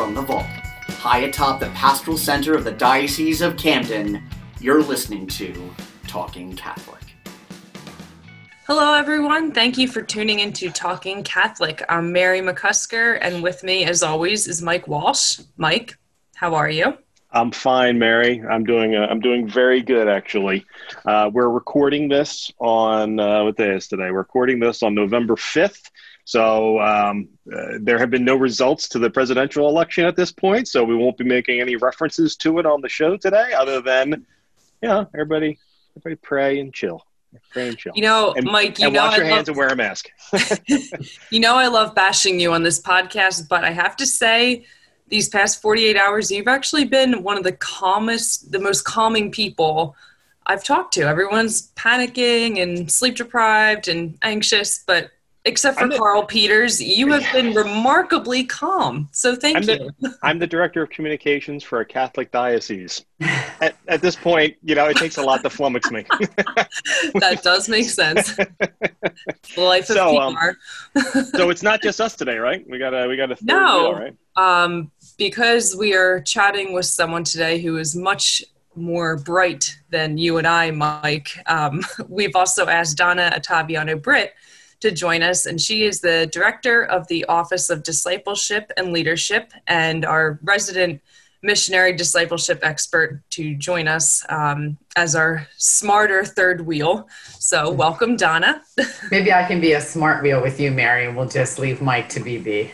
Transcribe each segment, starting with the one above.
from the vault, high atop the pastoral center of the Diocese of Camden, you're listening to Talking Catholic. Hello, everyone. Thank you for tuning into Talking Catholic. I'm Mary McCusker, and with me, as always, is Mike Walsh. Mike, how are you? I'm fine, Mary. I'm doing. Uh, I'm doing very good, actually. Uh, we're recording this on uh, what day is today? We're recording this on November 5th. So um, uh, there have been no results to the presidential election at this point. So we won't be making any references to it on the show today, other than, yeah, everybody, everybody pray and chill. Pray and chill. You know, and, Mike. You and know, wash your I hands love, and wear a mask. you know, I love bashing you on this podcast, but I have to say these past 48 hours, you've actually been one of the calmest, the most calming people I've talked to. Everyone's panicking and sleep deprived and anxious, but except for the- Carl Peters, you have been remarkably calm. So thank I'm you. the, I'm the director of communications for a Catholic diocese. At, at this point, you know, it takes a lot to flummox me. that does make sense. The life of So, um, so it's not just us today, right? We got a we got a third No. wheel, right? um, because we are chatting with someone today who is much more bright than you and I, Mike. Um, we've also asked Donna Ottaviano Britt to join us, and she is the director of the Office of Discipleship and Leadership and our resident missionary discipleship expert to join us um, as our smarter third wheel. So, welcome, Donna. Maybe I can be a smart wheel with you, Mary, and we'll just leave Mike to be the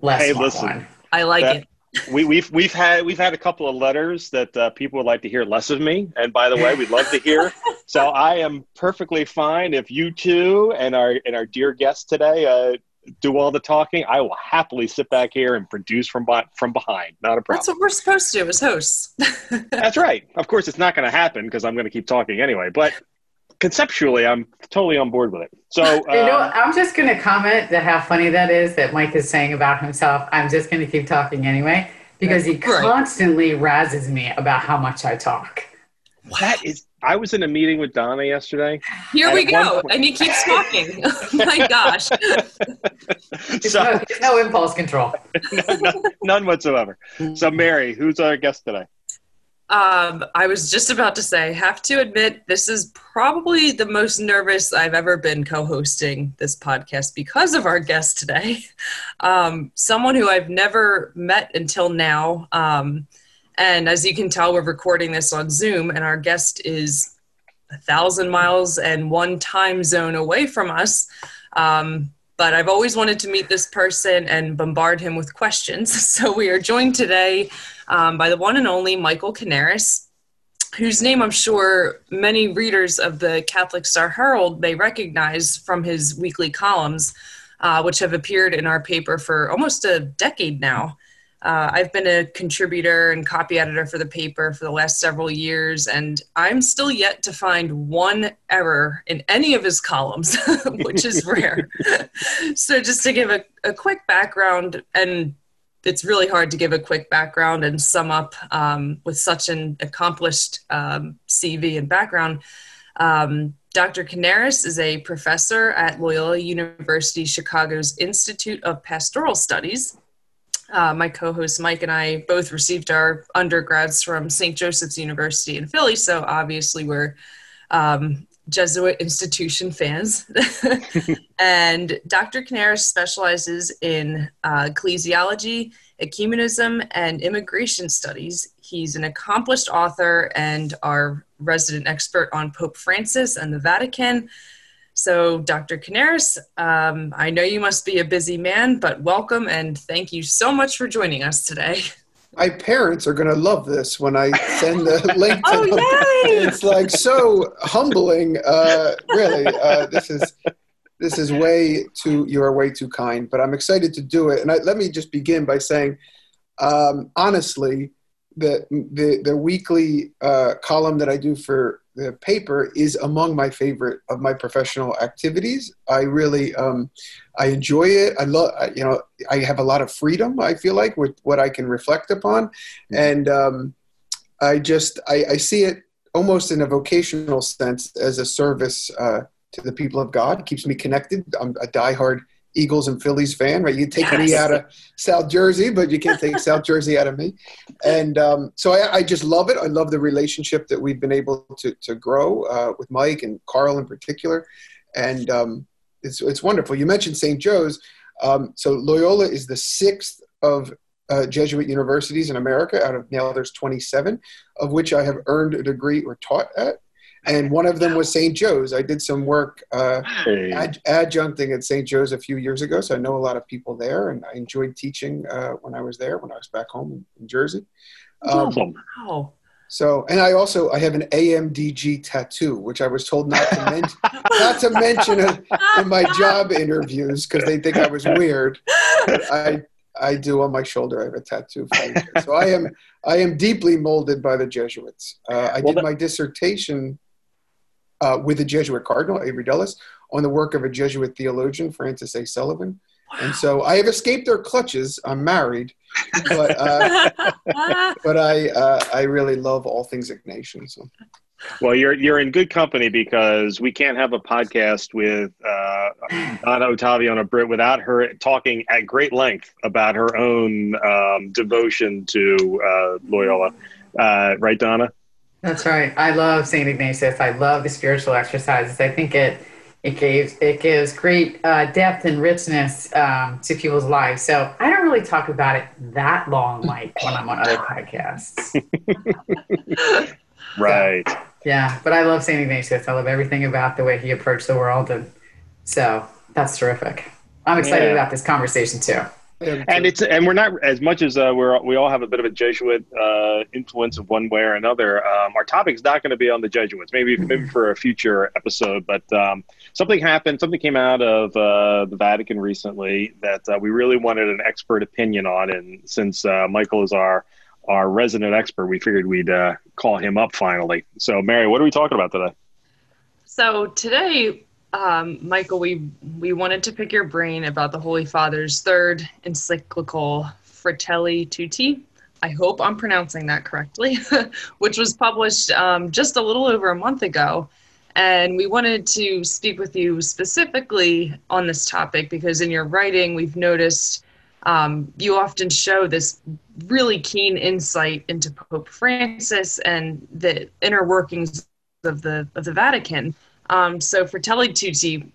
less Hey, smart listen. one. I like That- it. We, we've we've had we've had a couple of letters that uh, people would like to hear less of me, and by the way, we'd love to hear. so I am perfectly fine if you two and our and our dear guests today uh, do all the talking. I will happily sit back here and produce from bi- from behind. Not a problem. That's what we're supposed to do as hosts. That's right. Of course, it's not going to happen because I'm going to keep talking anyway. But conceptually, I'm totally on board with it. So you know, um, I'm just going to comment that how funny that is that Mike is saying about himself. I'm just going to keep talking anyway because he Right. constantly razzes me about how much I talk. that is. I was in a meeting with Donna yesterday. Here we go. point- And he keeps talking. oh my gosh. There's so no, no impulse control. none, none whatsoever. So, Mary, who's our guest today? Um, I was just about to say, have to admit, this is probably the most nervous I've ever been co hosting this podcast because of our guest today. Um, someone who I've never met until now. Um, and as you can tell, we're recording this on Zoom, and our guest is a thousand miles and one time zone away from us. Um, but I've always wanted to meet this person and bombard him with questions. So we are joined today um, by the one and only Michael Canaris, whose name I'm sure many readers of the Catholic Star Herald may recognize from his weekly columns, uh, which have appeared in our paper for almost a decade now. Uh, I've been a contributor and copy editor for the paper for the last several years, and I'm still yet to find one error in any of his columns, which is rare. so, just to give a, a quick background, and it's really hard to give a quick background and sum up um, with such an accomplished um, CV and background. Um, Dr. Canaris is a professor at Loyola University Chicago's Institute of Pastoral Studies. Uh, my co host Mike and I both received our undergrads from St. Joseph's University in Philly, so obviously we're um, Jesuit institution fans. and Dr. Canaris specializes in uh, ecclesiology, ecumenism, and immigration studies. He's an accomplished author and our resident expert on Pope Francis and the Vatican. So, Dr. Canaris, um, I know you must be a busy man, but welcome and thank you so much for joining us today. my parents are going to love this when I send the link to Oh, them. yay! It's like so humbling. Uh, really, uh, this is this is way too. You are way too kind, but I'm excited to do it. And I, let me just begin by saying, um, honestly, the the the weekly uh, column that I do for the paper is among my favorite of my professional activities. I really um, I enjoy it. I love you know I have a lot of freedom. I feel like with what I can reflect upon, and um, I just I, I see it almost in a vocational sense as a service uh, to the people of God. It keeps me connected. I'm a diehard Eagles and Phillies fan, right? You take Yes. me out of South Jersey, but you can't take South Jersey out of me. And um, so I, I just love it. I love the relationship that we've been able to to grow uh, with Mike and Carl in particular, and um, it's it's wonderful. You mentioned St. Joe's. Um, so Loyola is the sixth of uh, Jesuit universities in America out of now there's 27, of which I have earned a degree or taught at. And one of them was St. Joe's. I did some work uh, Hey. ad- adjuncting at St. Joe's a few years ago, so I know a lot of people there, and I enjoyed teaching uh, when I was there, when I was back home in, in Jersey. Um, Awesome. Wow. so, and I also I have an AMDG tattoo, which I was told not to mention, not to mention it in my job interviews because they think I was weird. I I do on my shoulder. I have a tattoo. So I am I am deeply molded by the Jesuits. Uh, I Well, did that- my dissertation uh, with the Jesuit cardinal Avery Dulles on the work of a Jesuit theologian, Francis A. Sullivan. And so I have escaped their clutches. I'm married, but uh, but I uh, I really love all things Ignatian. So Well, you're you're in good company because we can't have a podcast with uh, Donna Ottaviano Britt without her talking at great length about her own um, devotion to uh, Loyola. Uh, right, Donna? That's right. I love Saint Ignatius. I love the spiritual exercises. I think it it gives it gives great uh, depth and richness um, to people's lives. So I don't really talk about it that long, like when I'm on other podcasts. Right. Yeah, but I love Saint Ignatius. I love everything about the way he approached the world, and so that's terrific. I'm excited Yeah. about this conversation too. And it's and we're not as much as uh, we're we all have a bit of a Jesuit uh, influence of one way or another. Um, our is not going to be on the Jesuits. Maybe maybe for a future episode. But um, something happened. Something came out of uh, the Vatican recently that uh, we really wanted an expert opinion on. And since uh, Michael is our our resident expert, we figured we'd uh, call him up finally. So, Mary, what are we talking about today? So today, um, Michael, we we wanted to pick your brain about the Holy Father's third encyclical Fratelli Tutti. I hope I'm pronouncing that correctly, which was published um, just a little over a month ago. And we wanted to speak with you specifically on this topic because in your writing, we've noticed um, you often show this really keen insight into Pope Francis and the inner workings of the of the Vatican. Um, so for Tucci,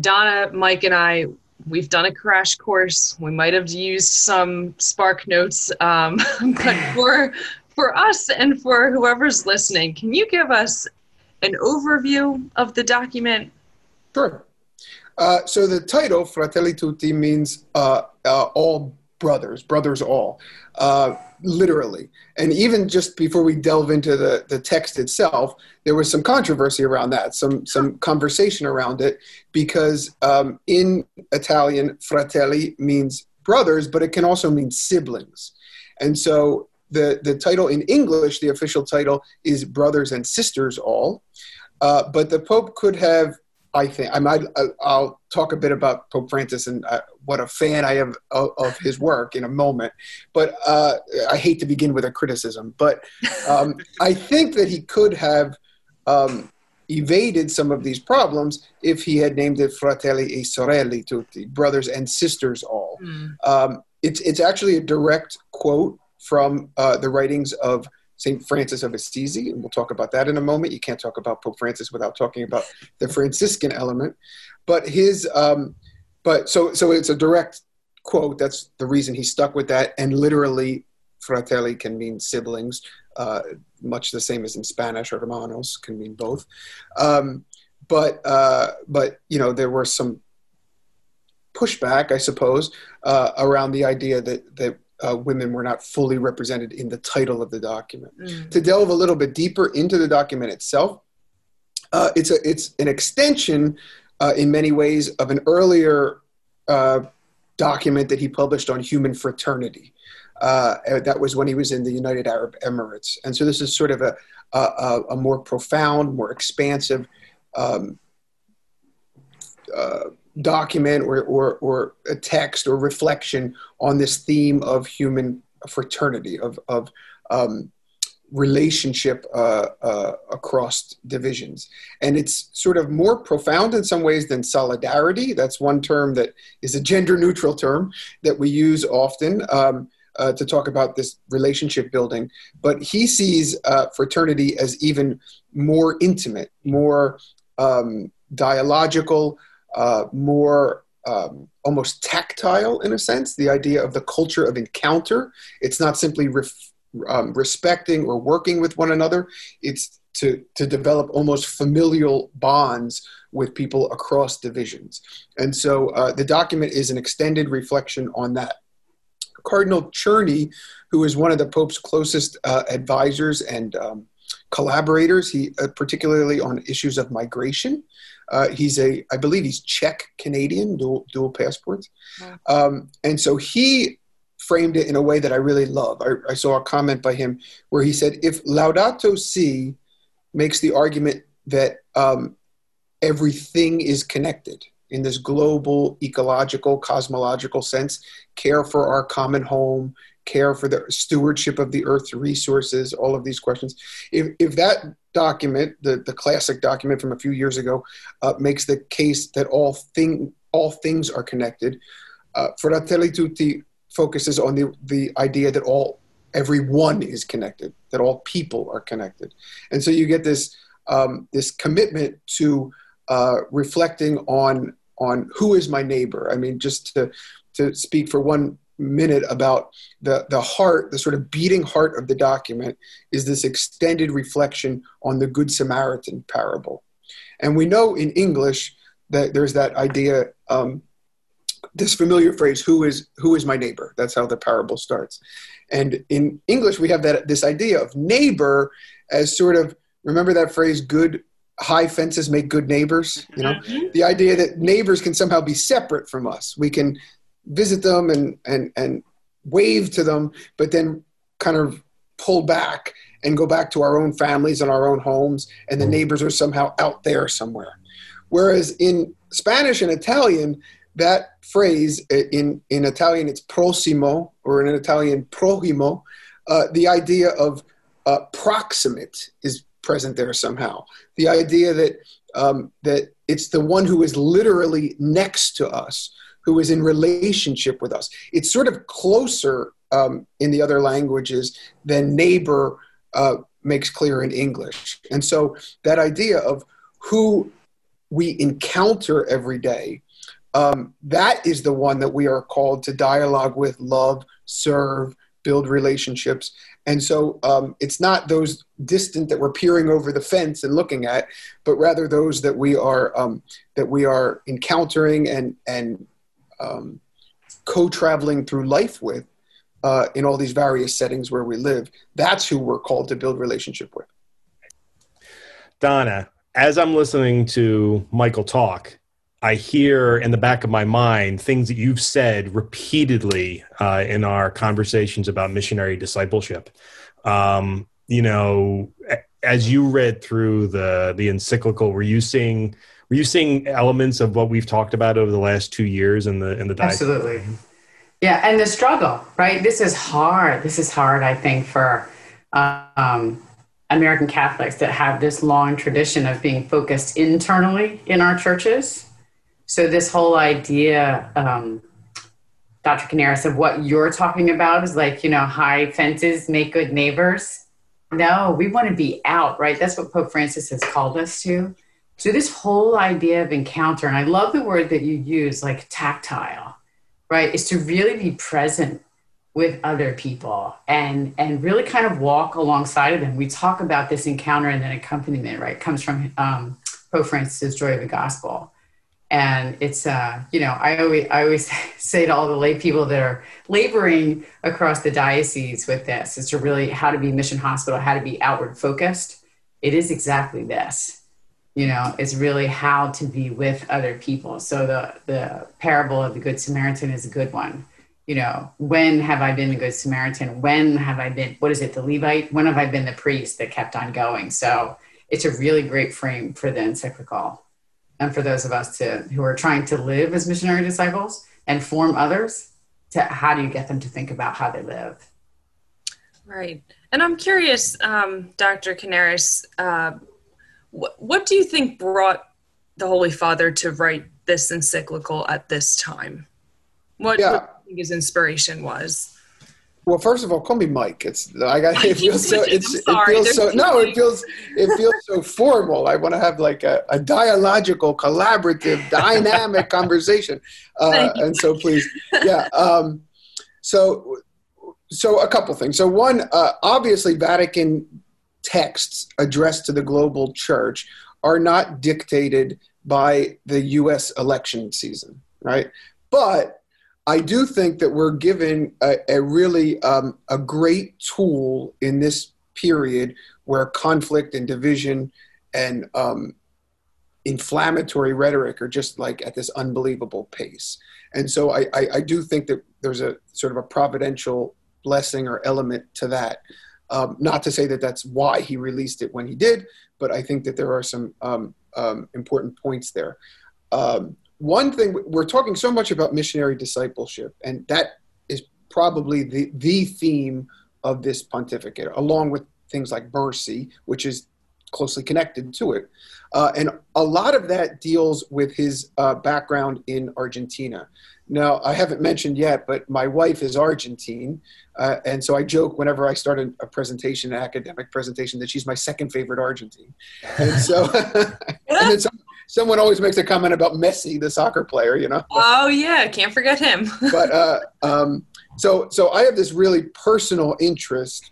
Donna, Mike, and I, we've done a crash course. We might have used some Spark notes, um, but for for us and for whoever's listening, can you give us an overview of the document? Sure. Uh, so the title Fratelli Tutti means uh, uh, all brothers, brothers all, uh, literally. And even just before we delve into the, the text itself, there was some controversy around that, some some conversation around it, because um, in Italian, fratelli means brothers, but it can also mean siblings. And so the, the title in English, the official title is Brothers and Sisters All. Uh, but the Pope could have I think I might. I'll talk a bit about Pope Francis and uh, what a fan I am of, of his work in a moment. But uh, I hate to begin with a criticism. But um, I think that he could have um, evaded some of these problems if he had named it Fratelli e Sorelle Tutti, brothers and sisters all. Um, it's it's actually a direct quote from uh, the writings of St. Francis of Assisi, and we'll talk about that in a moment. You can't talk about Pope Francis without talking about the Franciscan element. But his, um, but so so it's a direct quote. That's the reason he stuck with that. And literally, fratelli can mean siblings, uh, much the same as in Spanish. Hermanos can mean both. Um, but uh, but you know there were some pushback, I suppose, uh, around the idea that that uh, women were not fully represented in the title of the document. Mm. To delve a little bit deeper into the document itself, uh, it's a it's an extension uh, in many ways of an earlier uh, document that he published on human fraternity. Uh, that was when he was in the United Arab Emirates, and so this is sort of a a, a more profound, more expansive. Um, uh, document or, or, or a text or reflection on this theme of human fraternity of, of um, relationship uh, uh, across divisions. And it's sort of more profound in some ways than solidarity. That's one term that is a gender neutral term that we use often. Um, uh, to talk about this relationship building, but he sees uh, fraternity as even more intimate, more um, dialogical, uh, more um, almost tactile in a sense. The idea of the culture of encounter. It's not simply ref- um, respecting or working with one another. It's to, to develop almost familial bonds with people across divisions. And so uh, the document is an extended reflection on that. Cardinal Czerny, who is one of the Pope's closest uh, advisors and um, collaborators, he uh, particularly on issues of migration. Uh, he's a, I believe he's Czech Canadian, dual, dual passports. Um, and so he framed it in a way that I really love. I, I saw a comment by him where he said, if Laudato Si makes the argument that um, everything is connected in this global, ecological, cosmological sense, care for our common home, care for the stewardship of the earth's resources, all of these questions. If, if that document, the, the classic document from a few years ago, uh, makes the case that all, thing, all things are connected, uh, Fratelli Tutti focuses on the, the idea that all everyone is connected, that all people are connected, and so you get this um, this commitment to uh, reflecting on on who is my neighbor. I mean, just to to speak for one minute about the the heart, the sort of beating heart of the document is this extended reflection on the Good Samaritan parable, and we know in English that there's that idea. Um, this familiar phrase who is who is my neighbor? That's how the parable starts. And in english we have that this idea of neighbor as sort of remember that phrase good high fences make good neighbors? You know? Mm-hmm. the idea that neighbors can somehow be separate from us. We can visit them and and and wave to them but then kind of pull back and go back to our own families and our own homes and the mm-hmm. neighbors are somehow out there somewhere whereas in spanish and italian that phrase in, in Italian, it's prossimo, or in Italian, proximo. Uh, the idea of uh, proximate is present there somehow. The idea that, um, that it's the one who is literally next to us, who is in relationship with us. It's sort of closer um, in the other languages than neighbor uh, makes clear in English. And so that idea of who we encounter every day um, that is the one that we are called to dialogue with, love, serve, build relationships. And so um, it's not those distant that we're peering over the fence and looking at, but rather those that we are um, that we are encountering and and um, co-traveling through life with uh, in all these various settings where we live. That's who we're called to build relationship with. Donna, as I'm listening to Michael talk, I hear in the back of my mind things that you've said repeatedly uh, in our conversations about missionary discipleship. Um, you know, as you read through the the encyclical, were you seeing were you seeing elements of what we've talked about over the last two years in the in the diet? Absolutely, yeah, and the struggle, right? This is hard. This is hard, I think, for. Um, American Catholics that have this long tradition of being focused internally in our churches so this whole idea, um, Dr. Canaris, of what you're talking about is like, you know, high fences make good neighbors. No, we want to be out, right? That's what Pope Francis has called us to. So this whole idea of encounter, and I love the word that you use, like tactile, right? Is to really be present with other people and and really kind of walk alongside of them. We talk about this encounter and then accompaniment, right? It comes from um, Pope Francis's Joy of the Gospel and it's uh, you know I always I always say to all the lay people that are laboring across the diocese with this is to really how to be mission hospital, how to be outward focused. It is exactly this, you know, it's really how to be with other people. So the the parable of the Good Samaritan is a good one. You know, when have I been the Good Samaritan? When have I been what is it, the Levite? When have I been the priest that kept on going? So it's a really great frame for the encyclical and for those of us to who are trying to live as missionary disciples and form others to how do you get them to think about how they live right And I'm curious, um, Dr. Canaris, uh, wh- what do you think brought the Holy Father to write this encyclical at this time? What, Yeah. what do you think his inspiration was? Well, first of all, call me Mike. It's I got it feels so it's it feels so no, it feels it feels so formal. I want to have like a, a dialogical, collaborative, dynamic conversation. Uh, and so please, yeah. Um, so so a couple things. So one, uh, obviously, Vatican texts addressed to the global church are not dictated by the U.S. election season, right? But I do think that we're given a, a really um, a great tool in this period where conflict and division and um, inflammatory rhetoric are just like at this unbelievable pace. And so I, I, I do think that there's a sort of a providential blessing or element to that. Um, not to say that that's why he released it when he did, but I think that there are some um, um, important points there. Um, one thing we're talking so much about missionary discipleship, and that is probably the the theme of this pontificate, along with things like mercy, which is closely connected to it. Uh, and a lot of that deals with his uh, background in Argentina. Now, I haven't mentioned yet, but my wife is Argentine. Uh, and so I joke whenever I start a, a presentation, an academic presentation, that she's my second favorite Argentine. And so, and then some, someone always makes a comment about Messi, the soccer player, you know? Oh yeah, can't forget him. but uh, um, so so I have this really personal interest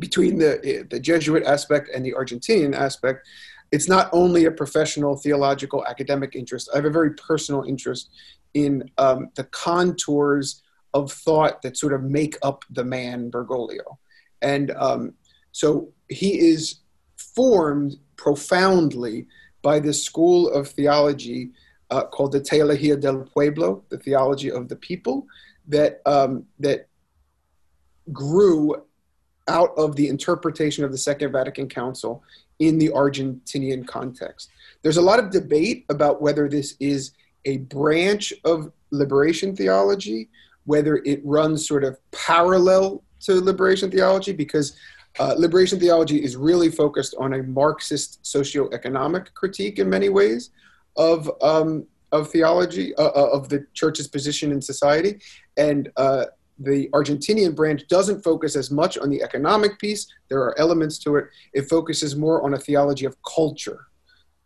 between the the Jesuit aspect and the Argentinian aspect. It's not only a professional theological academic interest. I have a very personal interest in um, the contours of thought that sort of make up the man Bergoglio, and um, so he is formed profoundly by this school of theology uh, called the Teología del Pueblo, the theology of the people, that um, that grew out of the interpretation of the Second Vatican Council in the Argentinian context. There's a lot of debate about whether this is a branch of liberation theology, whether it runs sort of parallel to liberation theology, because uh, liberation theology is really focused on a Marxist socioeconomic critique in many ways of um, of theology uh, uh, of the church's position in society, and uh, the Argentinian branch doesn't focus as much on the economic piece. There are elements to it. It focuses more on a theology of culture,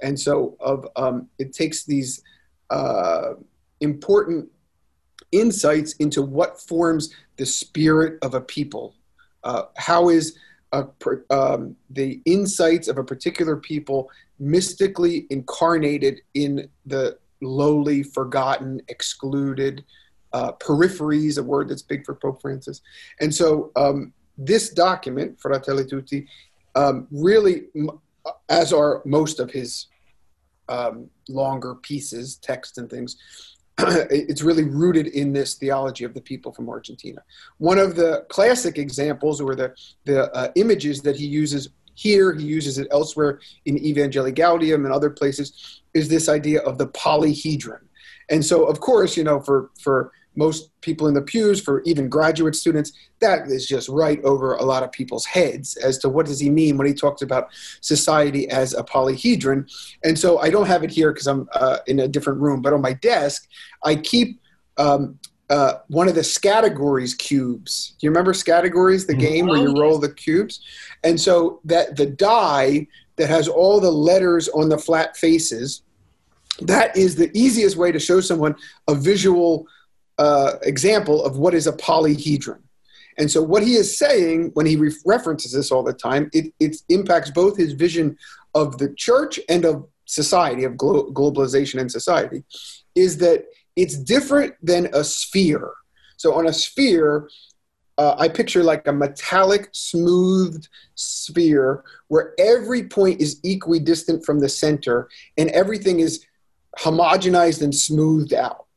and so of um, it takes these uh, important insights into what forms the spirit of a people. Uh, how is a, um, the insights of a particular people mystically incarnated in the lowly, forgotten, excluded uh, peripheries, a word that's big for Pope Francis. And so um, this document, Fratelli Tutti, um, really, as are most of his um, longer pieces, text and things, it's really rooted in this theology of the people from Argentina. One of the classic examples, or the the uh, images that he uses here, he uses it elsewhere in Evangelii Gaudium and other places, is this idea of the polyhedron. And so, of course, you know, for for most people in the pews, for even graduate students, that is just right over a lot of people's heads as to what does he mean when he talks about society as a polyhedron. And so, I don't have it here because I'm uh, in a different room, but on my desk, I keep um, uh, one of the Scattergories cubes. Do you remember Scattergories, the Mhm. game where you Oh, roll the cubes? And so that the die that has all the letters on the flat faces, that is the easiest way to show someone a visual uh, example of what is a polyhedron. And so what he is saying when he re- references this all the time, it, it impacts both his vision of the church and of society, of glo- globalization and society, is that it's different than a sphere. So on a sphere, uh, I picture like a metallic, smoothed sphere where every point is equidistant from the center and everything is homogenized and smoothed out.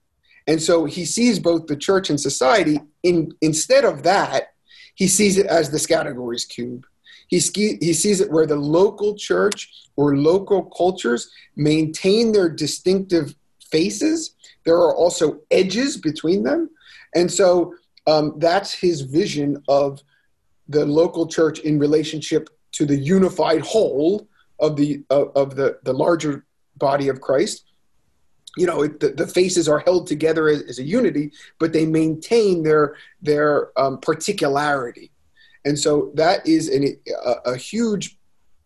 And so he sees both the church and society. In instead of that, he sees it as the Scattergories cube. He, ski, he sees it where the local church or local cultures maintain their distinctive faces. There are also edges between them. And so um, that's his vision of the local church in relationship to the unified whole of the of, of the the larger body of Christ. You know, it, the, the faces are held together as, as, a unity, but they maintain their their um, particularity, and so that is an, a, a huge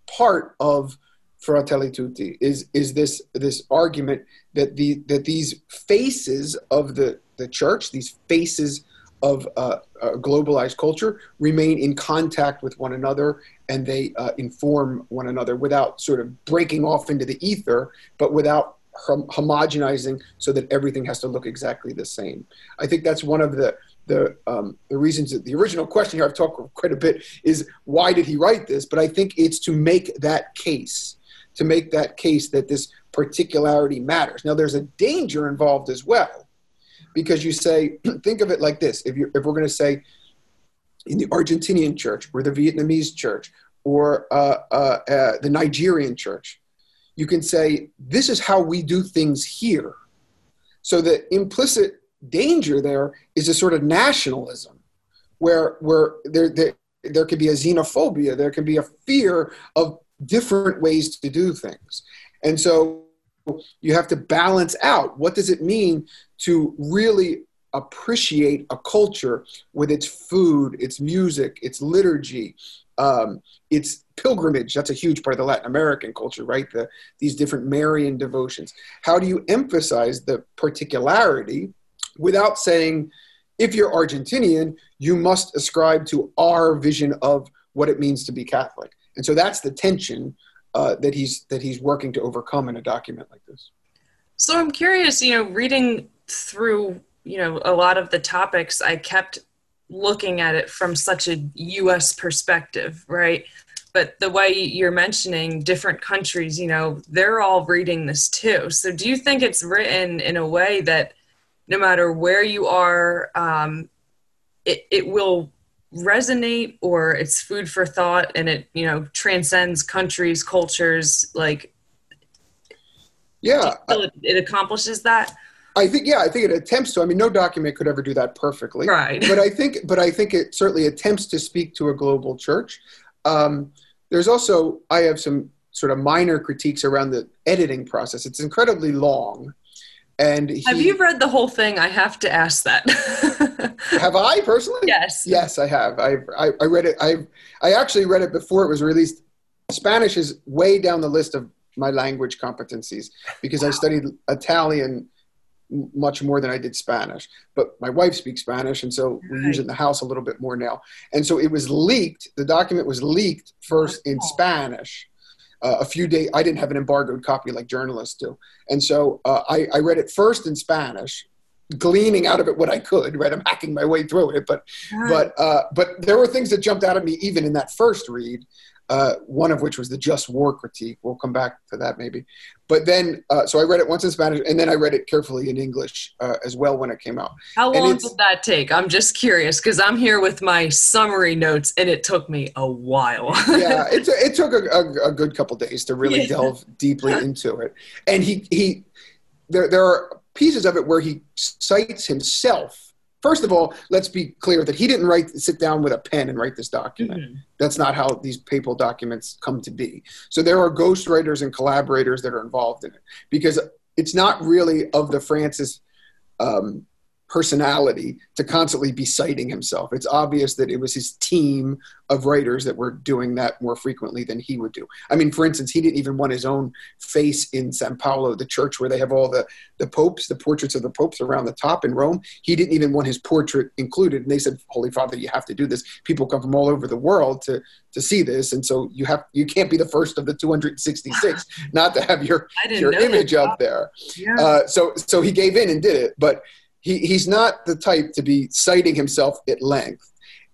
part of Fratelli Tutti is is this this argument that the that these faces of the the church, these faces of uh, globalized culture, remain in contact with one another and they uh, inform one another without sort of breaking off into the ether, but without hom- homogenizing so that everything has to look exactly the same. I think that's one of the the um, the reasons that the original question here I've talked quite a bit is why did he write this? But I think it's to make that case, to make that case that this particularity matters. Now there's a danger involved as well, because you say think of it like this: if you if we're going to say in the Argentinian church or the Vietnamese church or uh, uh, uh, the Nigerian church, you can say this is how we do things here. So the implicit danger there is a sort of nationalism where where there, there there could be a xenophobia there can be a fear of different ways to do things and so you have to balance out what does it mean to really appreciate a culture with its food its music its liturgy um, its pilgrimage that's a huge part of the latin american culture right the, these different marian devotions how do you emphasize the particularity without saying, if you're Argentinian, you must ascribe to our vision of what it means to be Catholic. And so that's the tension uh, that he's that he's working to overcome in a document like this. So I'm curious, you know, reading through, you know, a lot of the topics, I kept looking at it from such a U.S. perspective, right? But the way you're mentioning different countries, you know, they're all reading this too. So do you think it's written in a way that no matter where you are, um, it, it will resonate or it's food for thought and it, you know, transcends countries, cultures, like, yeah, it, it accomplishes that. I think yeah, I think it attempts to. I mean, no document could ever do that perfectly, right? But I think, but I think it certainly attempts to speak to a global church. Um, there's also I have some sort of minor critiques around the editing process. It's incredibly long, and he, have you read the whole thing? I have to ask that. have I personally? Yes. Yes, I have. I, I, I read it. I I actually read it before it was released. Spanish is way down the list of my language competencies because wow. I studied Italian much more than I did Spanish. But my wife speaks Spanish, and so we use it in the house a little bit more now. And so it was leaked. The document was leaked first in Spanish uh, a few days. I didn't have an embargoed copy like journalists do, and so uh, I, I, read it first in Spanish, gleaning out of it what I could. Right, I'm hacking my way through it, but but uh, but there were things that jumped out at me even in that first read uh, one of which was the just war critique. We'll come back to that maybe. But then, uh, so I read it once in Spanish, and then I read it carefully in English uh, as well when it came out. How long did that take? I'm just curious because I'm here with my summary notes, and it took me a while. yeah, it, it took a, a, a, good couple days to really yeah. delve deeply into it. And he he, there there are pieces of it where he cites himself first of all, let's be clear that he didn't write sit down with a pen and write this document. Mm-hmm. That's not how these papal documents come to be. So there are ghostwriters and collaborators that are involved in it because it's not really of the Francis um, personality to constantly be citing himself. It's obvious that it was his team of writers that were doing that more frequently than he would do. I mean, for instance, he didn't even want his own face in San Paolo, the church where they have all the, the popes, the portraits of the popes around the top in Rome. He didn't even want his portrait included. And they said, Holy Father, you have to do this. People come from all over the world to, to see this. And so you have you can't be the first of the 266 not to have your, your image up there. Yeah. Uh, so so he gave in and did it. But he, he's not the type to be citing himself at length.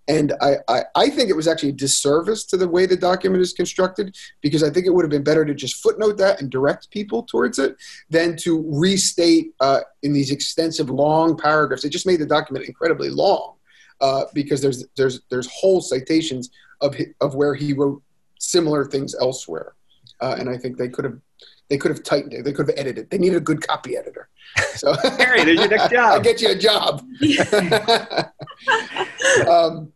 And I, I, I, think it was actually a disservice to the way the document is constructed because I think it would have been better to just footnote that and direct people towards it than to restate uh, in these extensive long paragraphs. It just made the document incredibly long uh, because there's, there's, there's whole citations of, of where he wrote similar things elsewhere. Uh, and I think they could have they could have tightened it. They could have edited. They needed a good copy editor. So Harry, there's your next job. I'll get you a job. um,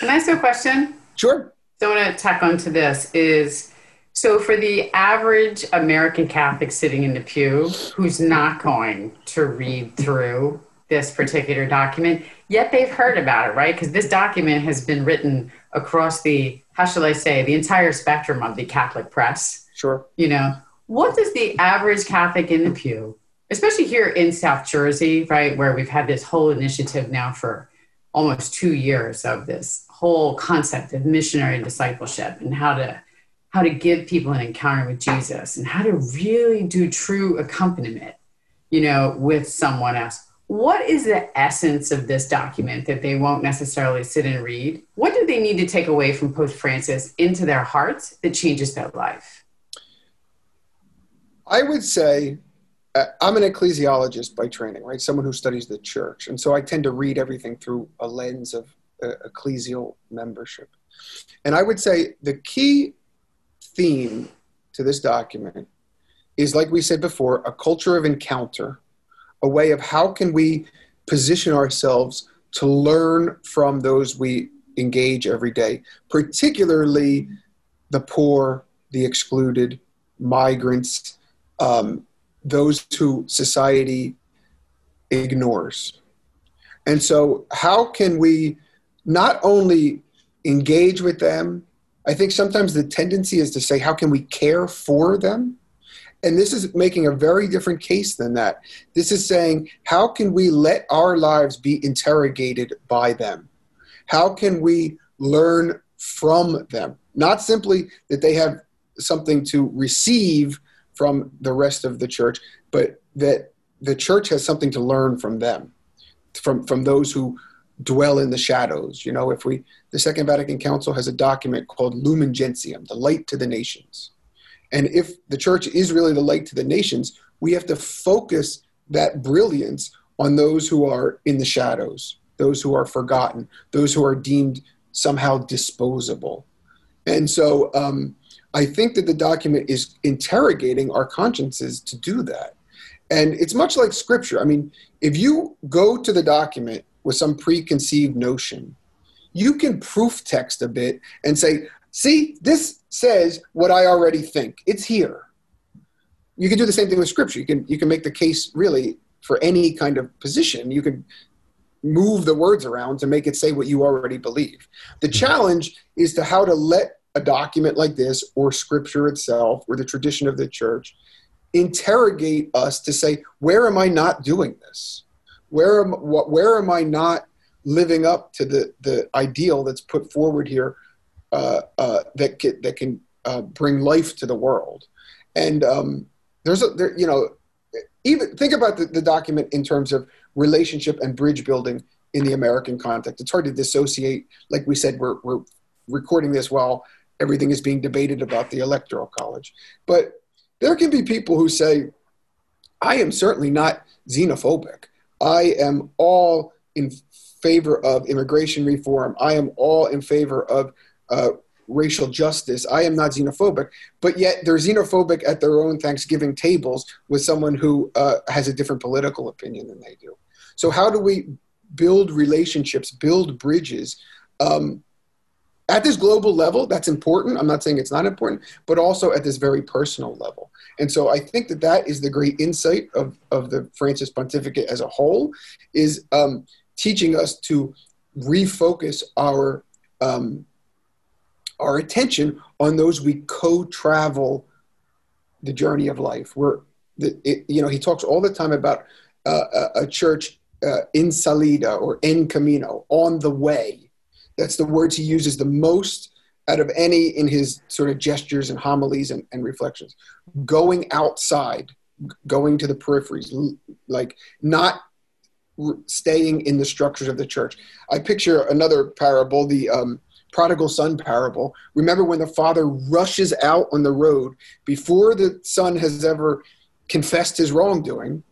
Can I ask you a question? Sure. So I want to tack onto this is so for the average American Catholic sitting in the pew who's not going to read through this particular document, yet they've heard about it, right? Because this document has been written across the, how shall I say, the entire spectrum of the Catholic press. Sure. You know, what does the average Catholic in the pew, especially here in South Jersey, right, where we've had this whole initiative now for almost two years of this whole concept of missionary discipleship and how to how to give people an encounter with Jesus and how to really do true accompaniment, you know, with someone else. What is the essence of this document that they won't necessarily sit and read? What do they need to take away from Pope Francis into their hearts that changes their life? I would say uh, I'm an ecclesiologist by training, right? Someone who studies the church. And so I tend to read everything through a lens of uh, ecclesial membership. And I would say the key theme to this document is, like we said before, a culture of encounter, a way of how can we position ourselves to learn from those we engage every day, particularly the poor, the excluded, migrants, um, those who society ignores. And so, how can we not only engage with them? I think sometimes the tendency is to say, how can we care for them? And this is making a very different case than that. This is saying, how can we let our lives be interrogated by them? How can we learn from them? Not simply that they have something to receive from the rest of the church, but that the church has something to learn from them, from from those who dwell in the shadows. You know, if we the Second Vatican Council has a document called Lumen Gentium, the light to the nations. And if the church is really the light to the nations, we have to focus that brilliance on those who are in the shadows, those who are forgotten, those who are deemed somehow disposable. And so um, I think that the document is interrogating our consciences to do that. And it's much like scripture. I mean, if you go to the document with some preconceived notion, you can proof text a bit and say, see, this says what I already think. It's here. You can do the same thing with scripture. You can you can make the case really for any kind of position. You can move the words around to make it say what you already believe. The mm-hmm. challenge is to how to let a document like this or scripture itself or the tradition of the church interrogate us to say where am i not doing this? Where am where am i not living up to the the ideal that's put forward here uh, uh, that can, that can uh, bring life to the world? And um, there's a there, you know even think about the, the document in terms of relationship and bridge building in the american context. It's hard to dissociate. Like we said we're, we're recording this while everything is being debated about the electoral college. But there can be people who say, I am certainly not xenophobic. I am all in favor of immigration reform. I am all in favor of uh, racial justice. I am not xenophobic, but yet they're xenophobic at their own Thanksgiving tables with someone who uh, has a different political opinion than they do. So, how do we build relationships, build bridges um, at this global level, that's important. I'm not saying it's not important, but also at this very personal level. And so I think that that is the great insight of, of the Francis Pontificate as a whole, is um, teaching us to refocus our um, our attention on those we co-travel the journey of life. Where the, it, you know he talks all the time about uh, a, a, church uh, in salida or en camino on the way that's the words he uses the most out of any in his sort of gestures and homilies and, and reflections. Going outside, going to the peripheries, like not staying in the structures of the church. I picture another parable, the um, prodigal son parable. Remember when the father rushes out on the road before the son has ever confessed his wrongdoing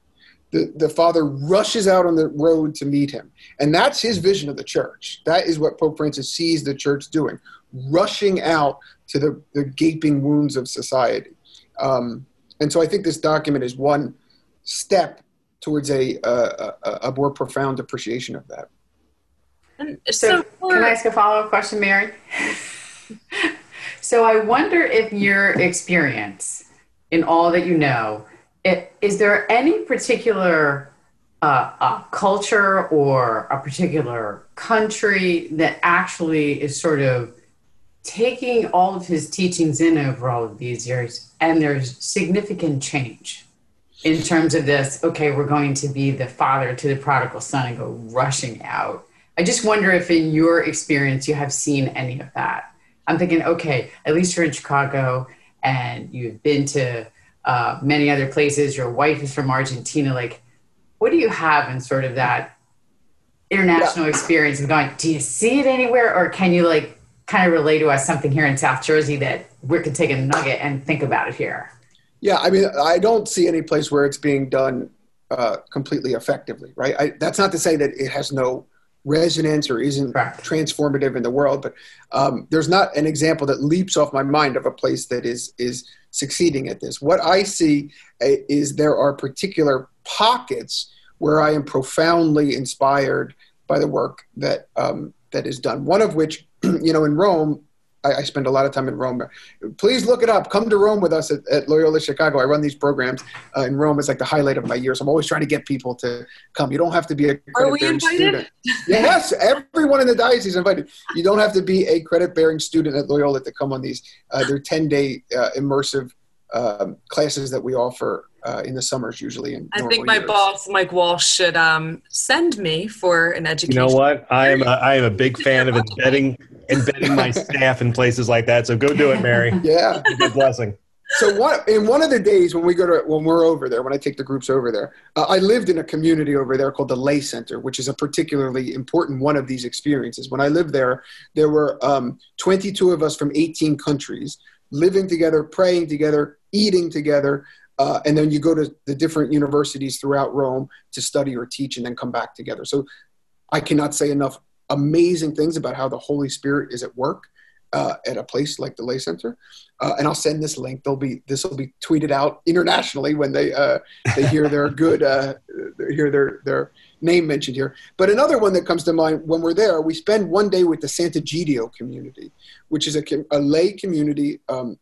the, the father rushes out on the road to meet him. And that's his vision of the church. That is what Pope Francis sees the church doing, rushing out to the, the gaping wounds of society. Um, and so I think this document is one step towards a, a, a more profound appreciation of that. And So, so, for- can I ask a follow up question, Mary? so, I wonder if your experience in all that you know, is there any particular uh, uh, culture or a particular country that actually is sort of taking all of his teachings in over all of these years and there's significant change in terms of this okay we're going to be the father to the prodigal son and go rushing out? I just wonder if in your experience you have seen any of that. I'm thinking okay at least you're in chicago and you've been to uh, many other places. Your wife is from argentina. Like what do you have in sort of that international experience of going do you see it anywhere? Or can you like kind of relay to us something here in south jersey that we could take a nugget and think about it here? Yeah, I mean, I don't see any place where it's being done uh, completely effectively, right? I, that's not to say that it has no resonance or isn't Correct. transformative in the world, but um, there's not an example that leaps off my mind of a place that is is succeeding at this. What I see uh, is there are particular pockets where I am profoundly inspired by the work that um, that is done. One of which, you know, in Rome, I, I spend a lot of time in Rome. Please look it up. Come to Rome with us at, at Loyola Chicago. I run these programs uh, in Rome. It's like the highlight of my year. So I'm always trying to get people to come. You don't have to be a Are we credit-bearing invited? student. Yes, everyone in the diocese is invited. You don't have to be a credit-bearing student at Loyola to come on these. Uh, they're 10-day uh, immersive um, classes that we offer uh, in the summers, usually. In I think my years. boss, Mike Walsh, should um, send me for an education. You know what? I am a, I am a big fan of embedding embedding my staff in places like that. So go do it, Mary. Yeah. Good blessing. so one in one of the days when we go to when we're over there when i take the groups over there uh, i lived in a community over there called the lay center which is a particularly important one of these experiences when i lived there there were um, 22 of us from 18 countries living together praying together eating together uh, and then you go to the different universities throughout rome to study or teach and then come back together so i cannot say enough amazing things about how the holy spirit is at work uh, at a place like the lay center uh, and I'll send this link. They'll be this will be tweeted out internationally when they uh, they hear their good uh, they hear their their name mentioned here. But another one that comes to mind when we're there, we spend one day with the Sant'Egidio community, which is a, a lay community um,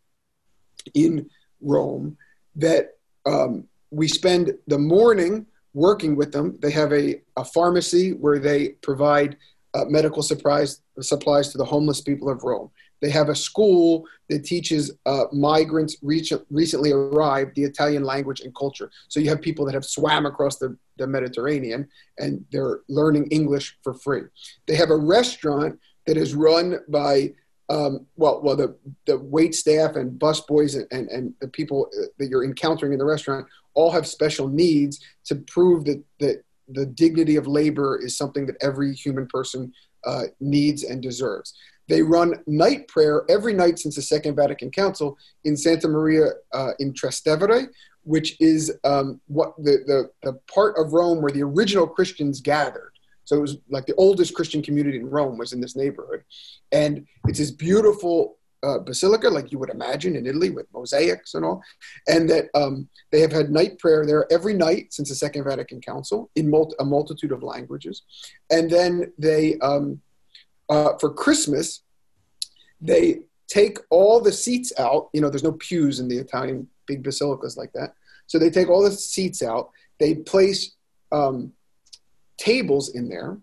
in Rome that um, we spend the morning working with them. They have a, a pharmacy where they provide uh, medical supplies supplies to the homeless people of Rome. They have a school that teaches uh, migrants reach, recently arrived the Italian language and culture. So you have people that have swam across the, the Mediterranean and they're learning English for free. They have a restaurant that is run by um, well, well, the the wait staff and bus boys and, and, and the people that you're encountering in the restaurant all have special needs to prove that that the dignity of labor is something that every human person uh, needs and deserves. They run night prayer every night since the Second Vatican Council in Santa Maria uh, in Trastevere, which is um, what the, the, the part of Rome where the original Christians gathered. So it was like the oldest Christian community in Rome was in this neighborhood. And it's this beautiful uh, basilica, like you would imagine in Italy with mosaics and all. And that um, they have had night prayer there every night since the Second Vatican Council in mul- a multitude of languages. And then they, um, uh, for Christmas, they take all the seats out. You know, there's no pews in the Italian big basilicas like that. So they take all the seats out. They place um, tables in there,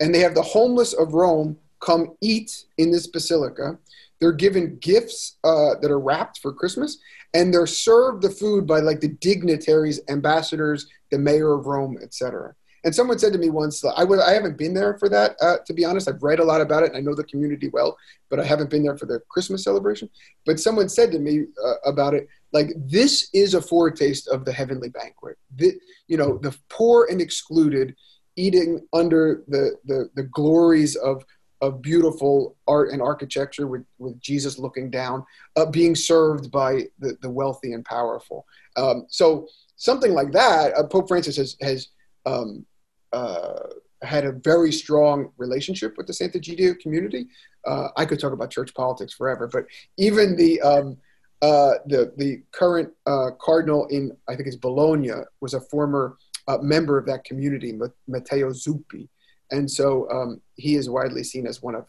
and they have the homeless of Rome come eat in this basilica. They're given gifts uh, that are wrapped for Christmas, and they're served the food by like the dignitaries, ambassadors, the mayor of Rome, etc. And someone said to me once, I, was, I haven't been there for that, uh, to be honest. I've read a lot about it and I know the community well, but I haven't been there for the Christmas celebration. But someone said to me uh, about it, like, this is a foretaste of the heavenly banquet. The, you know, the poor and excluded eating under the, the, the glories of, of beautiful art and architecture with, with Jesus looking down, uh, being served by the, the wealthy and powerful. Um, so something like that, uh, Pope Francis has, has um, uh, had a very strong relationship with the Sant'Egidio community. Uh, I could talk about church politics forever, but even the um, uh, the the current uh, cardinal in I think it's Bologna was a former member of that community, Matteo Zuppi, and so um, he is widely seen as one of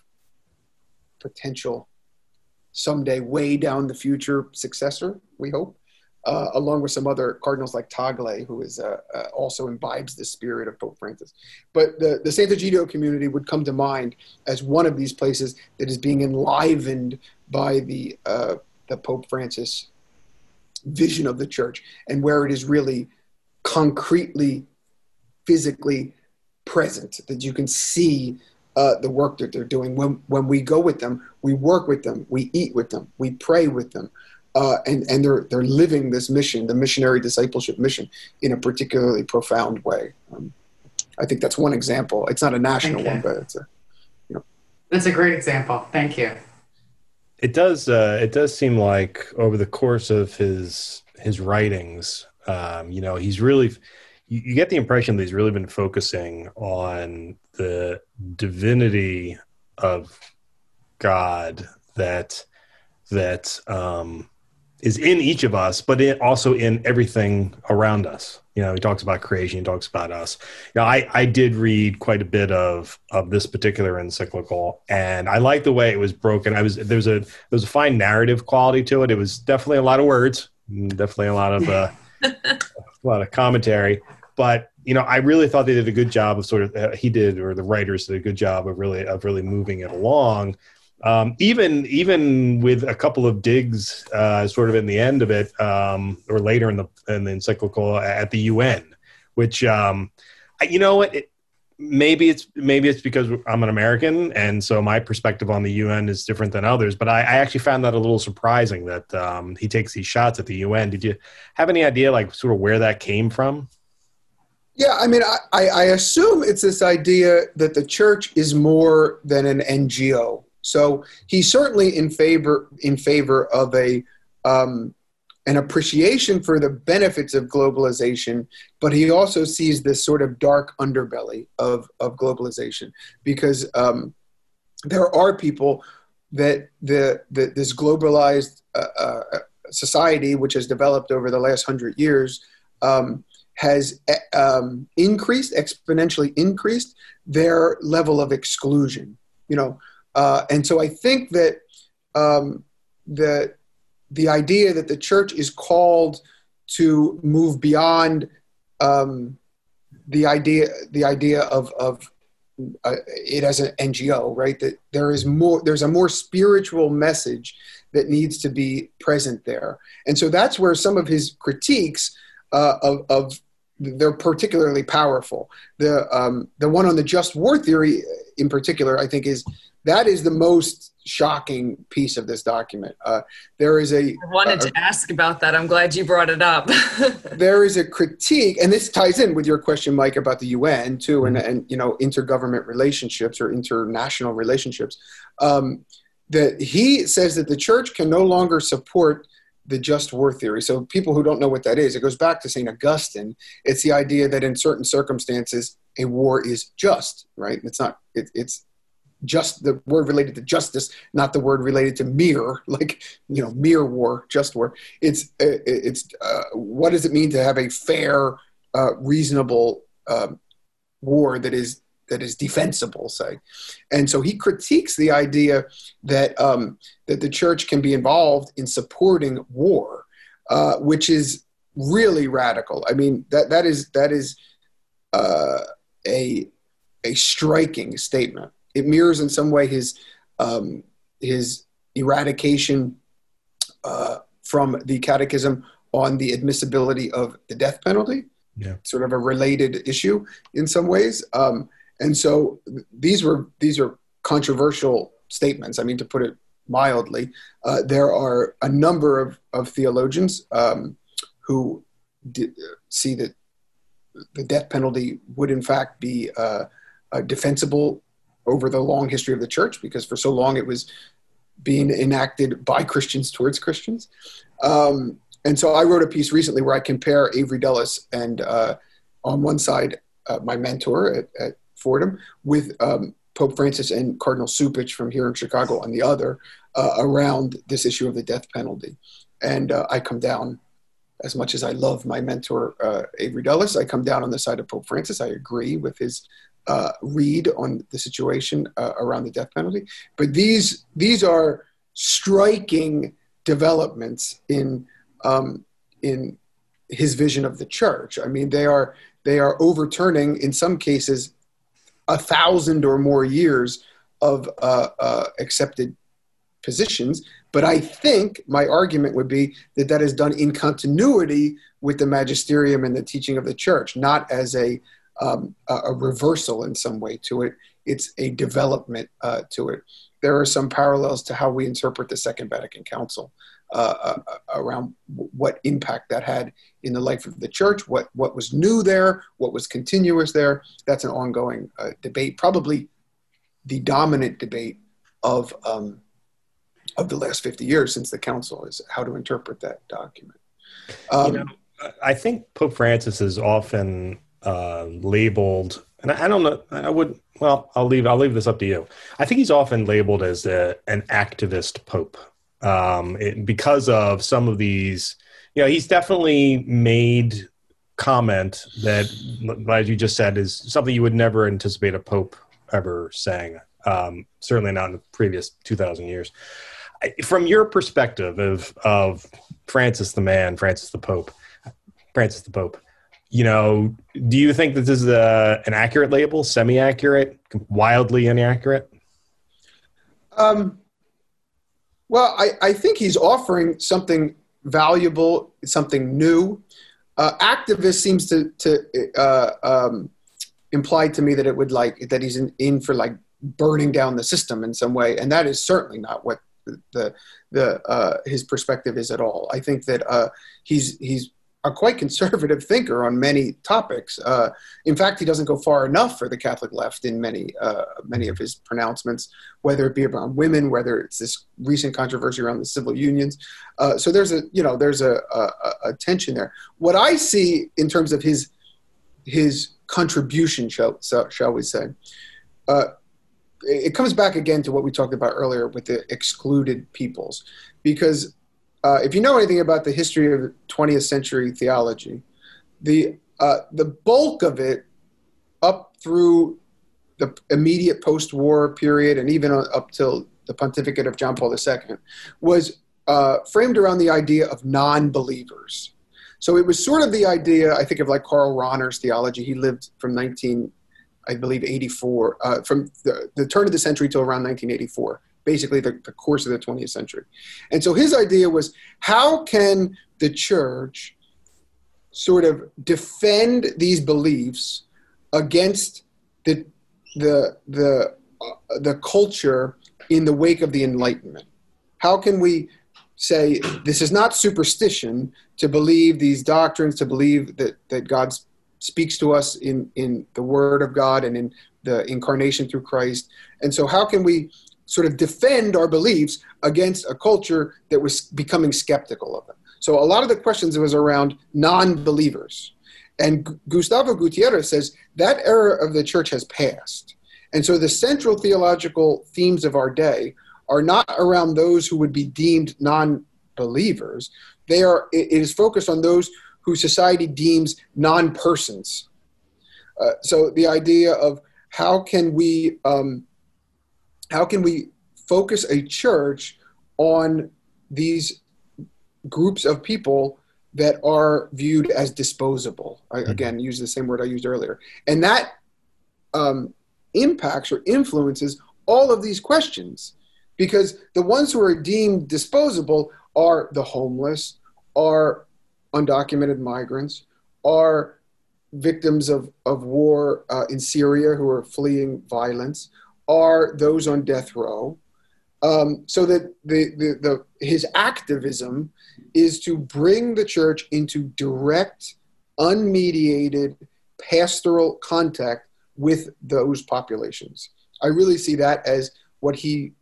potential someday way down the future successor. We hope. Uh, along with some other cardinals like Tagle, who is uh, uh, also imbibes the spirit of Pope Francis. But the, the Sant'Egidio community would come to mind as one of these places that is being enlivened by the uh, the Pope Francis vision of the church, and where it is really concretely, physically present, that you can see uh, the work that they're doing. When, when we go with them, we work with them, we eat with them, we pray with them. Uh, and and they're they're living this mission, the missionary discipleship mission, in a particularly profound way. Um, I think that's one example. It's not a national one, but it's a you know. That's a great example. Thank you. It does. Uh, it does seem like over the course of his his writings, um, you know, he's really. You, you get the impression that he's really been focusing on the divinity of God that that um, is in each of us, but it also in everything around us. You know, he talks about creation, he talks about us. You know, I, I did read quite a bit of of this particular encyclical, and I like the way it was broken. I was there's a there's a fine narrative quality to it. It was definitely a lot of words, definitely a lot of uh, a lot of commentary, but you know, I really thought they did a good job of sort of uh, he did or the writers did a good job of really of really moving it along um, even even with a couple of digs, uh, sort of in the end of it, um, or later in the in the encyclical at the UN, which um, you know what. It, maybe it's maybe it's because I'm an American, and so my perspective on the UN is different than others. But I, I actually found that a little surprising that um, he takes these shots at the UN. Did you have any idea, like, sort of where that came from? Yeah, I mean, I, I assume it's this idea that the church is more than an NGO. So he's certainly in favor in favor of a um, an appreciation for the benefits of globalization, but he also sees this sort of dark underbelly of of globalization because um, there are people that the, the this globalized uh, uh, society, which has developed over the last hundred years. Um, has um, increased exponentially increased their level of exclusion you know uh, and so I think that um, the, the idea that the church is called to move beyond um, the idea the idea of, of uh, it as an NGO, right? That there is more there's a more spiritual message that needs to be present there, and so that's where some of his critiques uh, of, of they're particularly powerful. The um, the one on the just war theory, in particular, I think is that is the most shocking piece of this document. Uh, there is a. I wanted a, to ask about that. I'm glad you brought it up. there is a critique, and this ties in with your question, Mike, about the UN too, and and you know intergovernment relationships or international relationships. Um, that he says that the church can no longer support the just war theory. So people who don't know what that is, it goes back to St. Augustine. It's the idea that in certain circumstances, a war is just, right? It's not, it, it's just the word related to justice, not the word related to mere, like you know, mere war, just war. It's it's uh, what does it mean to have a fair, uh, reasonable um, war that is that is defensible, say. And so he critiques the idea that um, that the church can be involved in supporting war, uh, which is really radical. I mean that that is that is uh, a a striking statement it mirrors in some way his um, his eradication uh, from the catechism on the admissibility of the death penalty. Yeah. Sort of a related issue in some ways. Um, and so these were these are controversial statements. I mean, to put it mildly, uh, there are a number of, of theologians um, who see that the death penalty would in fact be uh, defensible over the long history of the church because for so long it was being enacted by Christians towards Christians. Um, and so I wrote a piece recently where I compare Avery Dulles and uh, on one side, uh, my mentor at, at Fordham with um, Pope Francis and Cardinal Cupich from here in Chicago on the other uh, around this issue of the death penalty. And uh, I come down, as much as I love my mentor, uh, Avery Dulles, I come down on the side of Pope Francis. I agree with his uh, read on the situation uh, around the death penalty. But these these are striking developments in um, in his vision of the church. I mean, they are they are overturning in some cases a thousand or more years of uh, uh, accepted positions. But I think my argument would be that that is done in continuity with the magisterium and the teaching of the church, not as a um, a reversal in some way to it. It's a development uh, to it. There are some parallels to how we interpret the Second Vatican Council uh, uh, around what impact that had in the life of the church, what what was new there, what was continuous there. That's an ongoing uh, debate, probably the dominant debate of um, of the last 50 years since the council is how to interpret that document. Um, you know, I think Pope Francis is often uh, labeled, and I, don't know, I would, well, I'll leave, I'll leave this up to you. I think he's often labeled as a, an activist Pope um, it, because of some of these, you know, he's definitely made comment that, as you just said, is something you would never anticipate a Pope ever saying. Um, certainly not in the previous 2,000 years from your perspective of of Francis the man, Francis the Pope, Francis the Pope, you know, do you think that this is a, an accurate label, semi-accurate, wildly inaccurate? Um, well, I, I think he's offering something valuable, something new. Uh, activist seems to to uh, um, imply to me that it would like that he's in, in for like burning down the system in some way, and that is certainly not what the the uh, his perspective is at all. I think that uh, he's he's a quite conservative thinker on many topics. Uh, in fact, he doesn't go far enough for the Catholic left in many uh, many of his pronouncements, whether it be around women, whether it's this recent controversy around the civil unions. Uh, so there's a you know there's a, a, a, tension there. What I see in terms of his his contribution, shall shall we say, uh, it comes back again to what we talked about earlier with the excluded peoples, because uh, if you know anything about the history of 20th century theology, the uh, the bulk of it up through the immediate post-war period and even up till the pontificate of John Paul II was uh, framed around the idea of non-believers. So it was sort of the idea, I think, of like Karl Rahner's theology. He lived from 19 I believe, 84, uh, from the, the, turn of the century till around 1984, basically the, the course of the 20th century. And so his idea was how can the church sort of defend these beliefs against the, the, the, uh, the culture in the wake of the Enlightenment? How can we say this is not superstition to believe these doctrines, to believe that, that God's speaks to us in, in the Word of God and in the incarnation through Christ. And so, how can we sort of defend our beliefs against a culture that was becoming skeptical of them? So, a lot of the questions was around non believers. And Gustavo Gutierrez says that era of the church has passed. And so, the central theological themes of our day are not around those who would be deemed non believers. They are, it is focused on those who society deems non persons. Uh, so the idea of how can we um, how can we focus a church on these groups of people that are viewed as disposable. I, mm-hmm. again, use the same word I used earlier, and that um, impacts or influences all of these questions because the ones who are deemed disposable are the homeless, are undocumented migrants, are victims of, of war uh, in Syria who are fleeing violence, are those on death row. Um, so that the, the, the, his activism is to bring the church into direct, unmediated pastoral contact with those populations. I really see that as what he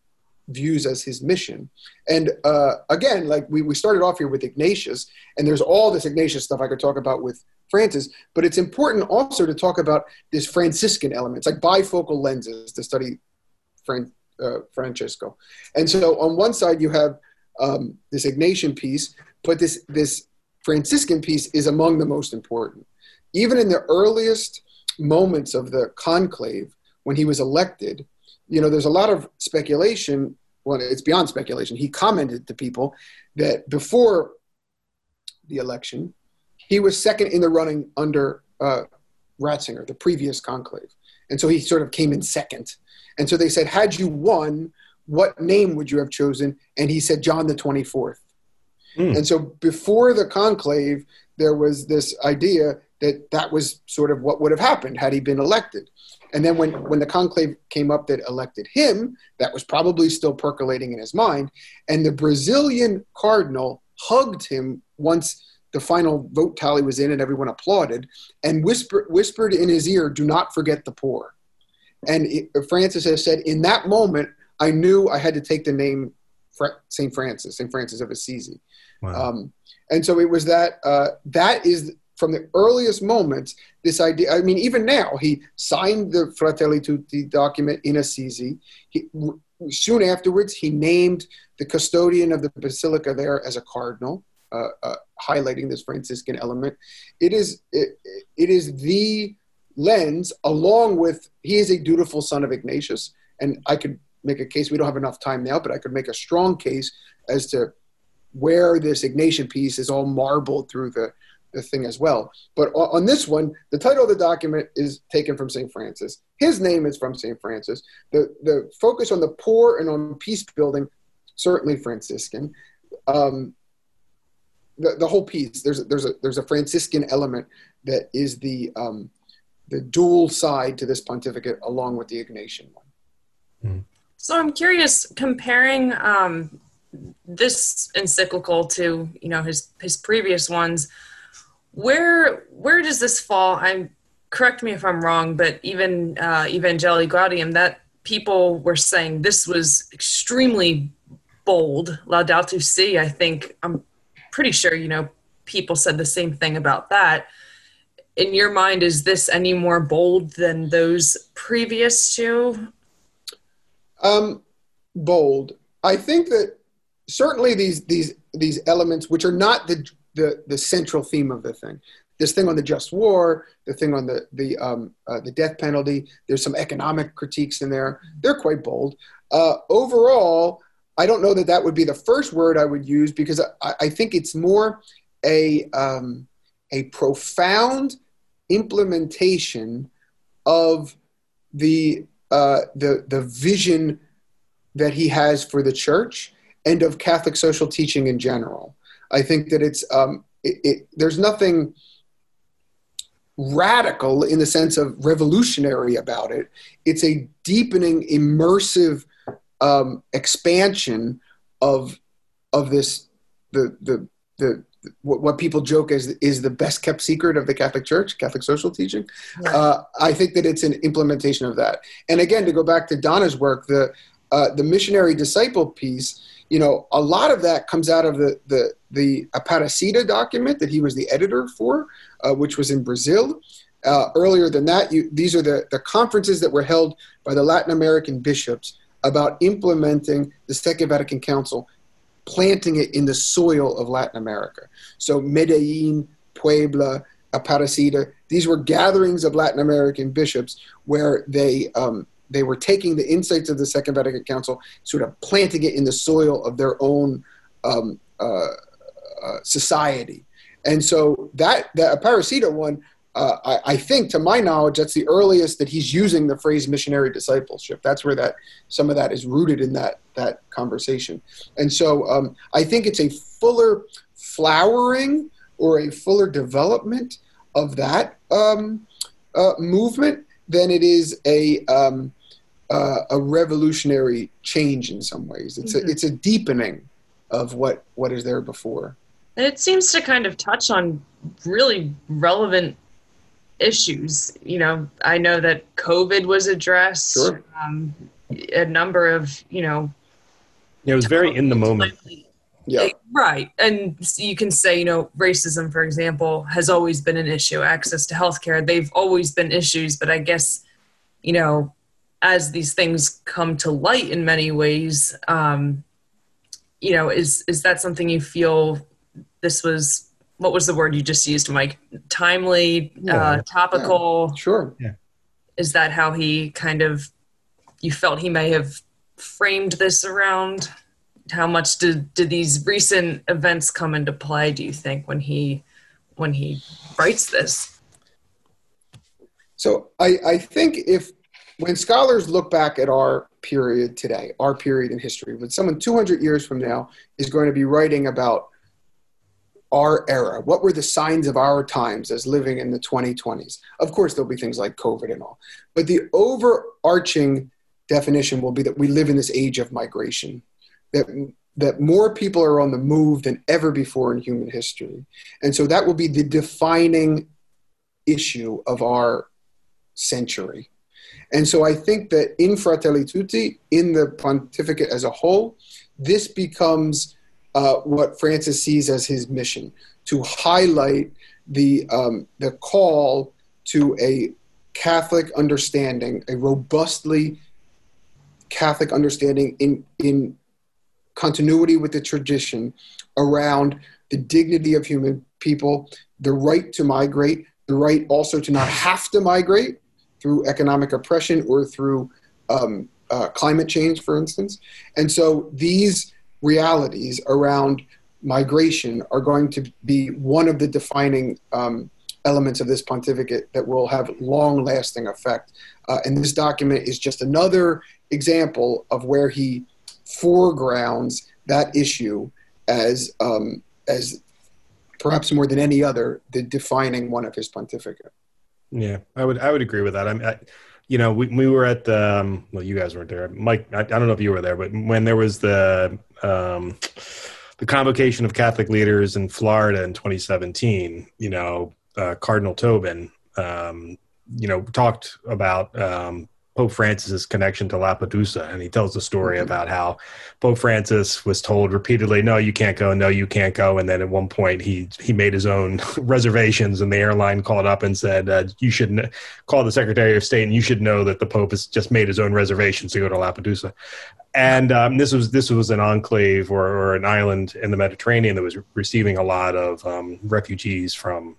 views as his mission. And uh, again, like we, we started off here with Ignatius, and there's all this Ignatius stuff I could talk about with Francis, but it's important also to talk about this Franciscan element. It's like bifocal lenses to study Fran, uh, Francesco. And so on one side, you have um, this Ignatian piece, but this, this Franciscan piece is among the most important. Even in the earliest moments of the conclave when he was elected, you know, there's a lot of speculation. Well, it's beyond speculation. He commented to people that before the election, he was second in the running under uh, Ratzinger, the previous conclave. And so he sort of came in second. And so they said, had you won, what name would you have chosen? And he said, John the 24th. Mm. And so before the conclave, there was this idea that that was sort of what would have happened had he been elected. And then when, when the conclave came up that elected him, that was probably still percolating in his mind. And the Brazilian cardinal hugged him once the final vote tally was in and everyone applauded and whisper, whispered in his ear, Do not forget the poor. And it, Francis has said, In that moment, I knew I had to take the name St. Francis, St. Francis of Assisi. Wow. Um, and so it was that, uh, that is from the earliest moments, this idea, I mean, even now, he signed the Fratelli Tutti document in Assisi. He, soon afterwards, he named the custodian of the basilica there as a cardinal, uh, uh, highlighting this Franciscan element. It is, it, it is the lens, along with, he is a dutiful son of Ignatius. And I could make a case, we don't have enough time now, but I could make a strong case as to where this Ignatian piece is all marbled through the, the thing as well. But on this one, the title of the document is taken from St. Francis. His name is from St. Francis. The, the focus on the poor and on peace building, certainly Franciscan. Um, the, the whole piece, there's, there's, a, there's a Franciscan element that is the, um, the dual side to this pontificate along with the Ignatian one. Mm. So I'm curious, comparing um, this encyclical to you know his his previous ones, where where does this fall? I'm correct me if I'm wrong, but even uh, Evangelii Gaudium, that people were saying this was extremely bold. Laudato Si, I think I'm pretty sure you know people said the same thing about that. In your mind, is this any more bold than those previous two? Um, bold. I think that certainly these these these elements, which are not the the the central theme of the thing. This thing on the just war, the thing on the the um, uh, the death penalty. There's some economic critiques in there. They're quite bold. Uh, overall, I don't know that that would be the first word I would use because I, I think it's more a um, a profound implementation of the uh, the the vision that he has for the church and of Catholic social teaching in general. I think that it's um, it, it, there's nothing radical in the sense of revolutionary about it. It's a deepening, immersive um, expansion of of this the the the what, what, people joke as is the best kept secret of the Catholic Church, Catholic social teaching. Yeah. Uh, I think that it's an implementation of that. And again, to go back to Donna's work, the uh, the missionary disciple piece you know, a lot of that comes out of the the the Aparecida document that he was the editor for, uh, which was in Brazil. Uh, earlier than that, you, these are the, the conferences that were held by the Latin American bishops about implementing the Second Vatican Council, planting it in the soil of Latin America. So Medellin, Puebla, Aparecida, these were gatherings of Latin American bishops where they um, they were taking the insights of the Second Vatican Council, sort of planting it in the soil of their own um, uh, uh, society. And so that the Aparecida one, uh, I, I, think, to my knowledge, that's the earliest that he's using the phrase missionary discipleship. That's where that some of that is rooted in that that conversation. And so um, I think it's a fuller flowering or a fuller development of that um, uh, movement than it is a um, uh, a revolutionary change in some ways. It's mm-hmm. a it's a deepening of what what is there before. And it seems to kind of touch on really relevant issues. You know, I know that COVID was addressed. Sure. Um, a number of you know. Yeah, it was very in the moment. Yeah. Right. And you can say, you know, racism, for example, has always been an issue. Access to healthcare, they've always been issues, but I guess, you know, as these things come to light in many ways, um, you know, is is that something you feel this was what was the word you just used, Mike? Timely, Yeah. uh, topical. Sure. Yeah. Is that how he kind of you felt he may have framed this around? How much did did these recent events come into play? Do you think when he when he writes this? So I, I think if when scholars look back at our period today, our period in history, when someone 200 years from now is going to be writing about our era, what were the signs of our times as living in the 2020s? Of course, there'll be things like COVID and all, but the overarching definition will be that we live in this age of migration, that that more people are on the move than ever before in human history, and so that will be the defining issue of our century. And so I think that in Fratelli Tutti, in the pontificate as a whole, this becomes uh, what Francis sees as his mission to highlight the, um, the call to a Catholic understanding, a robustly Catholic understanding in, in continuity with the tradition around the dignity of human people, the right to migrate, the right also to not have to migrate through economic oppression or through um, uh, climate change, for instance. And so these realities around migration are going to be one of the defining um, elements of this pontificate that will have long lasting effect. Uh, and this document is just another example of where he foregrounds that issue as, um, as perhaps more than any other, the defining one of his pontificate. Yeah, I would I would agree with that. I mean, I, you know, we we were at the um, well, you guys weren't there, Mike. I, I don't know if you were there, but when there was the um, the convocation of Catholic leaders in Florida in 2017, you know, uh, Cardinal Tobin, um, you know, talked about um, Pope Francis's connection to Lampedusa, and he tells the story Mhm. about how Pope Francis was told repeatedly, "No, you can't go. No, you can't go." And then at one point, he he made his own reservations, and the airline called up and said, uh, "You should kn- call the Secretary of State, and you should know that the Pope has just made his own reservations to go to Lampedusa." And um, this was this was an enclave or, or an island in the Mediterranean that was receiving a lot of um, refugees from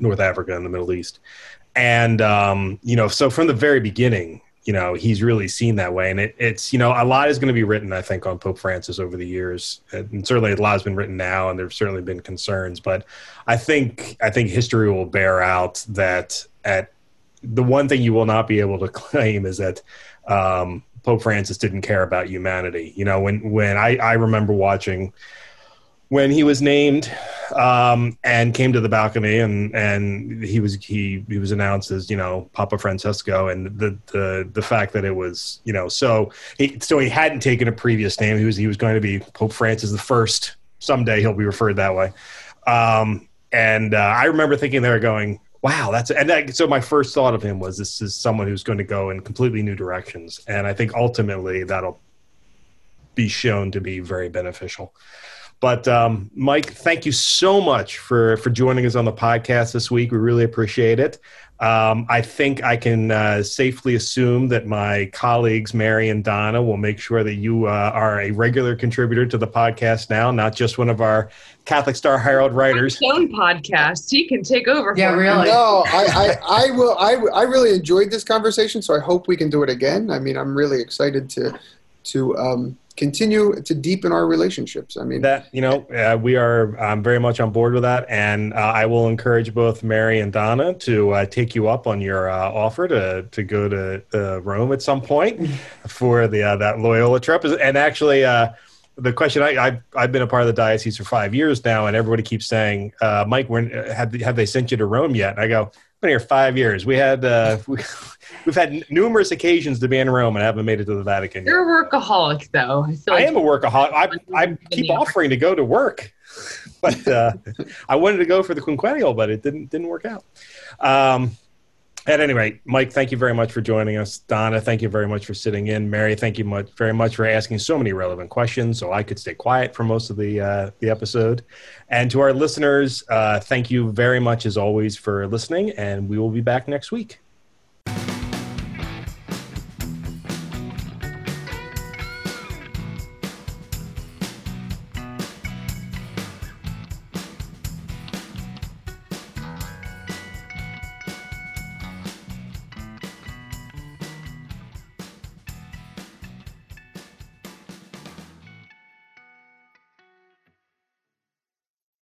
North Africa and the Middle East and um, you know so from the very beginning you know he's really seen that way. And it, it's you know a lot is going to be written i think on pope francis over the years. And certainly a lot has been written now and there's certainly been concerns. But i think i think history will bear out that at the one thing you will not be able to claim is that um, pope francis didn't care about humanity. You know when when i i remember watching when he was named um, and came to the balcony and and he was he he was announced as you know Papa Francesco and the the the fact that it was you know so he so he hadn't taken a previous name. He was he was going to be Pope Francis the first. Someday he'll be referred that way. Um, and uh, I remember thinking they were going wow that's and so my first thought of him was this is someone who's going to go in completely new directions. And I think ultimately that'll be shown to be very beneficial. But um, Mike, thank you so much for for joining us on the podcast this week. We really appreciate it. Um, I think I can uh, safely assume that my colleagues Mary and Donna will make sure that you uh, are a regular contributor to the podcast now, not just one of our Catholic Star Herald writers. His own podcast. He can take over. Yeah, for me. really. No, I, I, I will. I, I really enjoyed this conversation, so I hope we can do it again. I mean, I'm really excited to to um, continue to deepen our relationships. I mean, That you know, uh, we are um, very much on board with that, and uh, I will encourage both Mary and Donna to uh, take you up on your uh, offer to to go to uh, Rome at some point for the uh, that Loyola trip. And actually, uh, the question I, I've I've been a part of the diocese for five years now, and everybody keeps saying, uh, "Mike, when have have they sent you to Rome yet?" And I go, "I've been here five years. We had uh, we, we've had numerous occasions to be in Rome, and haven't made it to the Vatican." You're a workaholic, though. I I am a workaholic. I, I keep offering to go to work, but uh, I wanted to go for the quinquennial, but it didn't didn't work out. Um, at any rate, Mike, thank you very much for joining us. Donna, thank you very much for sitting in. Mary, thank you much very much for asking so many relevant questions, so I could stay quiet for most of the uh, the episode. And to our listeners, uh, thank you very much as always for listening, and we will be back next week.